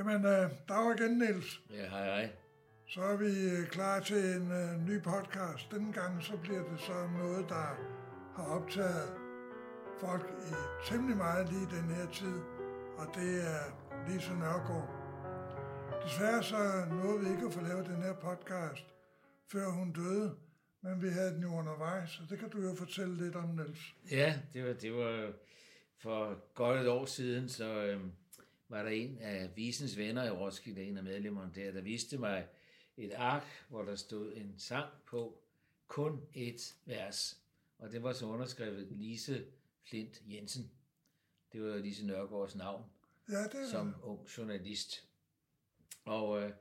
Jamen, øh, dag igen, Niels. Ja, hej hej. Så er vi øh, klar til en øh, ny podcast. Denne gang så bliver det så noget, der har optaget folk i temmelig meget lige den her tid, og det er Lise Nørgaard. Desværre så nåede vi ikke at få lavet den her podcast, før hun døde, men vi havde den jo undervejs, så det kan du jo fortælle lidt om, Niels. Ja, det var, det var for godt et år siden, så øhm, var der en af Visens venner i Roskilde, en af medlemmerne der, der viste mig et ark, hvor der stod en sang på, kun et vers. Og det var så underskrevet Lise Flint Jensen. Det var Lise Nørgaards navn Ja, det som ung journalist. Og øh,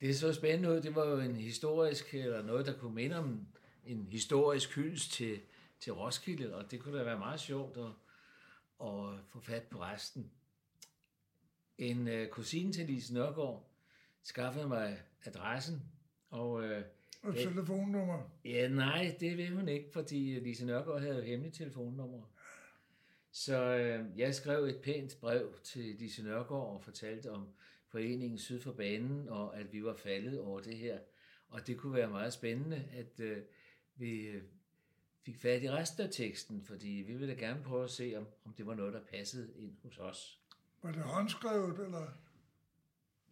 det så spændende ud. Det var jo en historisk, eller noget, der kunne minde om en historisk hyldest til, til Roskilde, og det kunne da være meget sjovt at, at få fat på resten. En øh, kusine til Lise Nørgaard skaffede mig adressen, og øh, og telefonnummer. Ja, nej, det vil hun ikke, fordi Lise Nørgaard havde jo hemmeligt telefonnummer. Så øh, jeg skrev et pænt brev til Lise Nørgaard og fortalte om foreningen Syd for Banen, og at vi var faldet over det her. Og det kunne være meget spændende, at øh, vi øh, fik fat i resten af teksten, fordi vi ville da gerne prøve at se, om, om det var noget, der passede ind hos os. Var det håndskrevet, eller?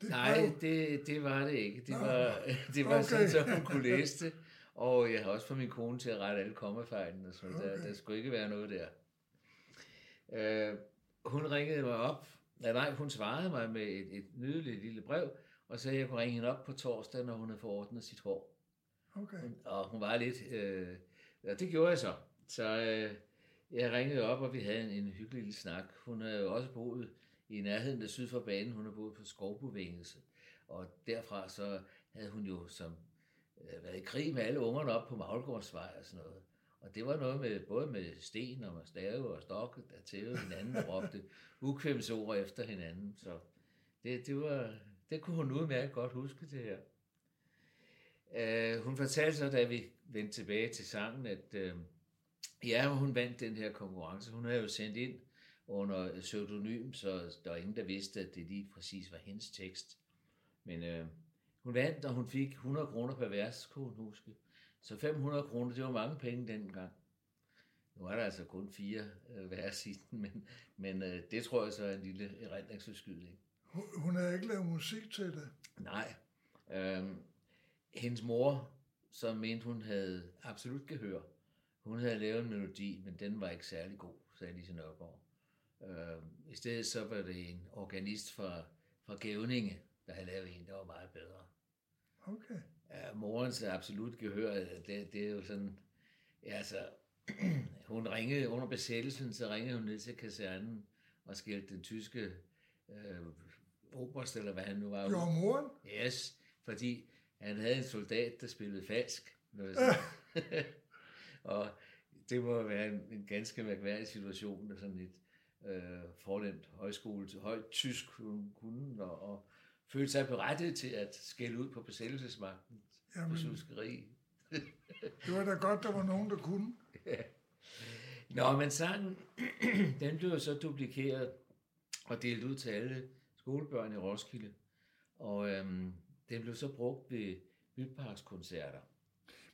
Det Nej, det, det var det ikke. Det Nå, var, det var okay. sådan, så hun kunne læse det. Og jeg har også fået min kone til at rette alle kommafejlene, så okay. der, der skulle ikke være noget der. Øh, hun ringede mig op. Nej, nej, hun svarede mig med et, et nydeligt lille brev, og så jeg kunne ringe hende op på torsdag, når hun havde forordnet sit hår. Okay. Og hun var lidt... Øh, ja, det gjorde jeg så. Så øh, jeg ringede op, og vi havde en, en hyggelig lille snak. Hun havde jo også boet i nærheden af syd for banen. Hun har boet på Skovbovængelse. Og derfra så havde hun jo som øh, været i krig med alle ungerne op på Maglgårdsvej og sådan noget. Og det var noget med, både med sten og med stave og stokke, der tævede hinanden og råbte ukvemsord efter hinanden. Så det, det, var, det kunne hun udmærket godt huske det her. Uh, hun fortalte så, da vi vendte tilbage til sangen, at uh, ja, hun vandt den her konkurrence. Hun havde jo sendt ind under pseudonym, så der var ingen, der vidste, at det lige præcis var hendes tekst. Men uh, hun vandt, og hun fik 100 kroner per vers, kunne hun huske. Så 500 kroner, det var mange penge dengang. Nu er der altså kun fire uh, vers i den, men, men uh, det tror jeg så er en lille erindringsforskydning. Hun, hun havde ikke lavet musik til det. Nej. Øhm, hendes mor, som mente, hun havde absolut gehør, hun havde lavet en melodi, men den var ikke særlig god, sagde Lise Nørgaard. Øhm, I stedet så var det en organist fra, fra Gævninge, der havde lavet en, der var meget bedre. Okay. Ja, morens absolut gehør, det, det er jo sådan, ja, altså, hun ringede under besættelsen, så ringede hun ned til kasernen og skældte den tyske øh, oberst, eller hvad han nu var. Gjorde moren? Yes, fordi han havde en soldat, der spillede falsk. Noget og det må være en, en ganske mærkværdig situation, sådan et øh, fornemt højskole til højt tysk, hun kunne, og, og følte sig berettiget til at skælde ud på besættelsesmagten Jamen. på suskeri. Det var da godt, der var nogen, der kunne. Nå, men sangen, den blev så duplikeret og delt ud til alle skolebørn i Roskilde. Og øhm, den blev så brugt ved byparkskoncerter.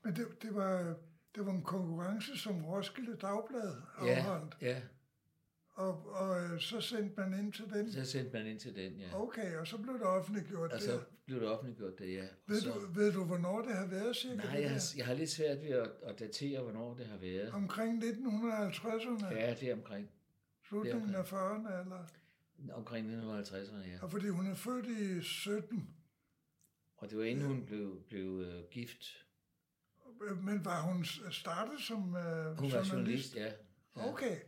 Men det, det, var, det var en konkurrence, som Roskilde Dagblad Ja, afholdt. ja, Og, og øh, så sendte man ind til den. så sendte man ind til den, ja. Okay, og så blev det offentliggjort Og der. så blev det offentliggjort det, ja. Ved, så, du, ved du, hvornår det har været cirka? nej, jeg har, der? jeg har lidt svært ved at, at datere, hvornår det har været. Omkring 1950'erne, ja. Ja, det er omkring, slutningen af 40'erne, eller? omkring 1950'erne, ja. Og fordi hun er født i 17, Og det var inden hun blev, blev uh, gift. øh, men var hun startet som uh, Hun var journalist, ja. Okay, så,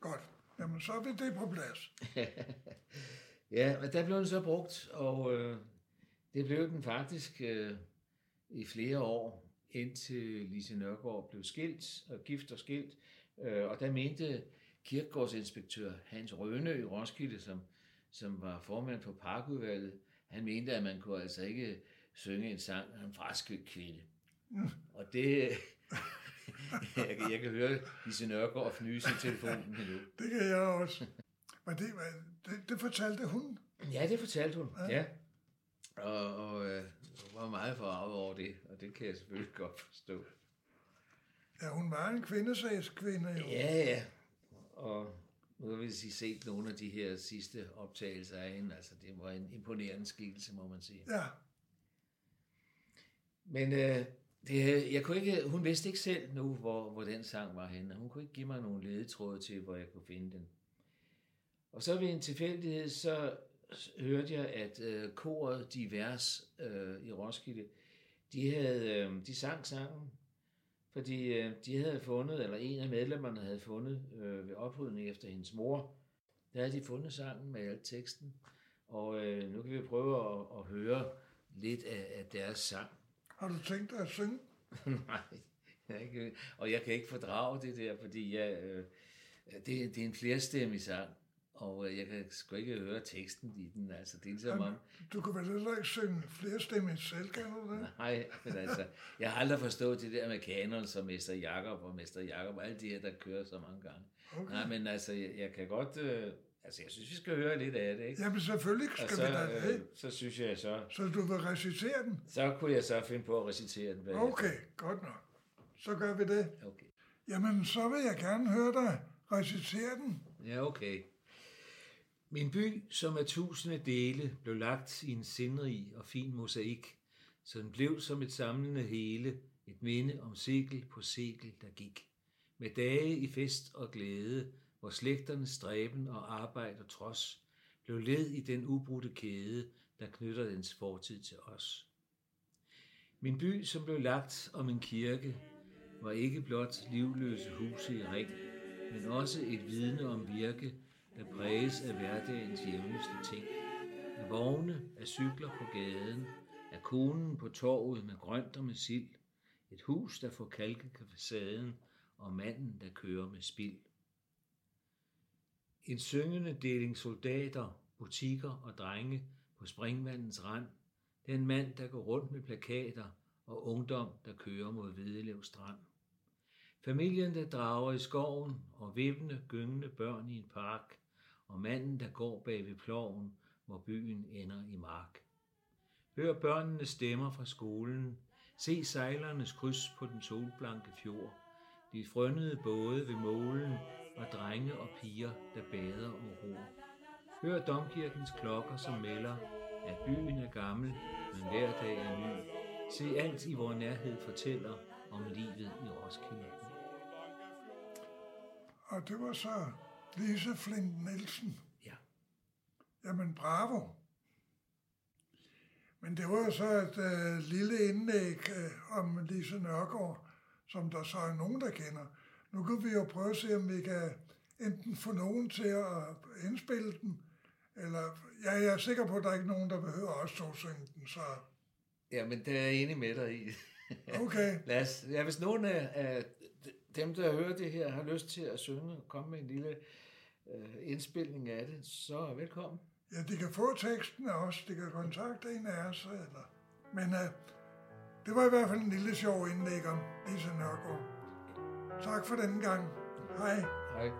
godt. Jamen, så er vi det på plads. Ja, men der blev den så brugt, og øh, det blev den faktisk øh, i flere år, indtil Lise Nørgaard blev skilt, og gift og skilt. Øh, og der mente kirkegårdsinspektør Hans Røne i Roskilde, som, som var formand for parkudvalget, han mente, at man kunne altså ikke synge en sang af en fraskilt kvinde. Og det... jeg, kan, jeg kan høre Lise Nørgaard fnyse i telefonen endnu. Det kan jeg også. Men det, det, det fortalte hun Ja, det fortalte hun, ja. ja. Og, og øh, var meget forarvet over det, og det kan jeg selvfølgelig godt forstå. Ja, hun var en kvindesagskvinde jo. Ja, ja. Og nu har vi set nogle af de her sidste optagelser af hende. Altså, det var en imponerende skikkelse, må man sige. Ja. Men øh, det, jeg kunne ikke, hun vidste ikke selv nu, hvor, hvor den sang var henne. Hun kunne ikke give mig nogle ledetråde til, hvor jeg kunne finde den. Og så ved en tilfældighed, så hørte jeg, at øh, koret Divers øh, i Roskilde, de, havde, øh, de sang sangen, fordi øh, de havde fundet, eller en af medlemmerne havde fundet øh, ved oprydning efter hendes mor, der havde de fundet sangen med al teksten. Og øh, nu kan vi prøve at, at høre lidt af, af deres sang. Har du tænkt dig at synge? Nej, jeg ikke, og jeg kan ikke fordrage det der, fordi jeg, øh, det, det er en flerstemmig sang. Og øh, jeg kan sgu ikke høre teksten i den, altså det er ligesom om... Du kan vel heller ikke synge flere stemmer selv, kan du det? Nej, men altså, jeg har aldrig forstået det der med kanon som Mester Jakob og Mester Jakob og alle de her, der kører så mange gange. Okay. Nej, men altså, jeg, jeg kan godt... Øh, altså, jeg synes, vi skal høre lidt af det, ikke? Jamen selvfølgelig og skal så, vi da det. øh, så synes jeg så... Så du vil recitere den? Så kunne jeg så finde på at recitere den. Okay, godt nok. Så gør vi det. Okay. Jamen, så vil jeg gerne høre dig recitere den. Ja, okay. Min by, som er tusinde dele, blev lagt i en sindrig og fin mosaik, så den blev som et samlende hele, et minde om segel på segel, der gik. Med dage i fest og glæde, hvor slægternes stræben og arbejde og trods blev led i den ubrudte kæde, der knytter dens fortid til os. Min by, som blev lagt om en kirke, var ikke blot livløse huse i ring, men også et vidne om virke, der præges af hverdagens jævneste ting. Af vogne, af cykler på gaden, af konen på torvet med grønt og med sild, et hus, der får kalket facaden, og manden, der kører med spild. En syngende deling soldater, butikker og drenge på springvandens rand, den mand, der går rundt med plakater, og ungdom, der kører mod Hvidelev Strand. Familien, der drager i skoven, og vippende, gyngende børn i en park, og manden, der går bag ved ploven, hvor byen ender i mark. Hør børnene stemmer fra skolen, se sejlernes kryds på den solblanke fjord, de frønnede både ved målen, og drenge og piger, der bader og ror. Hør domkirkens klokker, som melder, at byen er gammel, men hver dag er ny. Se alt i vor nærhed fortæller om livet i Roskilde. Og det var så Lise Flint Nielsen. Ja. Jamen, bravo. Men det var så et øh, lille indlæg øh, om Lise Nørgaard, som der så er nogen, der kender. Nu kan vi jo prøve at se, om vi kan enten få nogen til at indspille den, eller ja, jeg er sikker på, at der er ikke nogen, der behøver også at synge den, så Ja, men det er jeg enig med dig i. okay. Lad os, ja, hvis nogen af, af dem, der hører det her, har lyst til at synge og komme med en lille øh, indspilning af det, så velkommen. Ja, de kan få teksten af os, de kan kontakte en af os, eller... Men øh, det var i hvert fald en lille sjov indlæg om Lise Nørgaard. Tak for denne gang. Hej. Hej.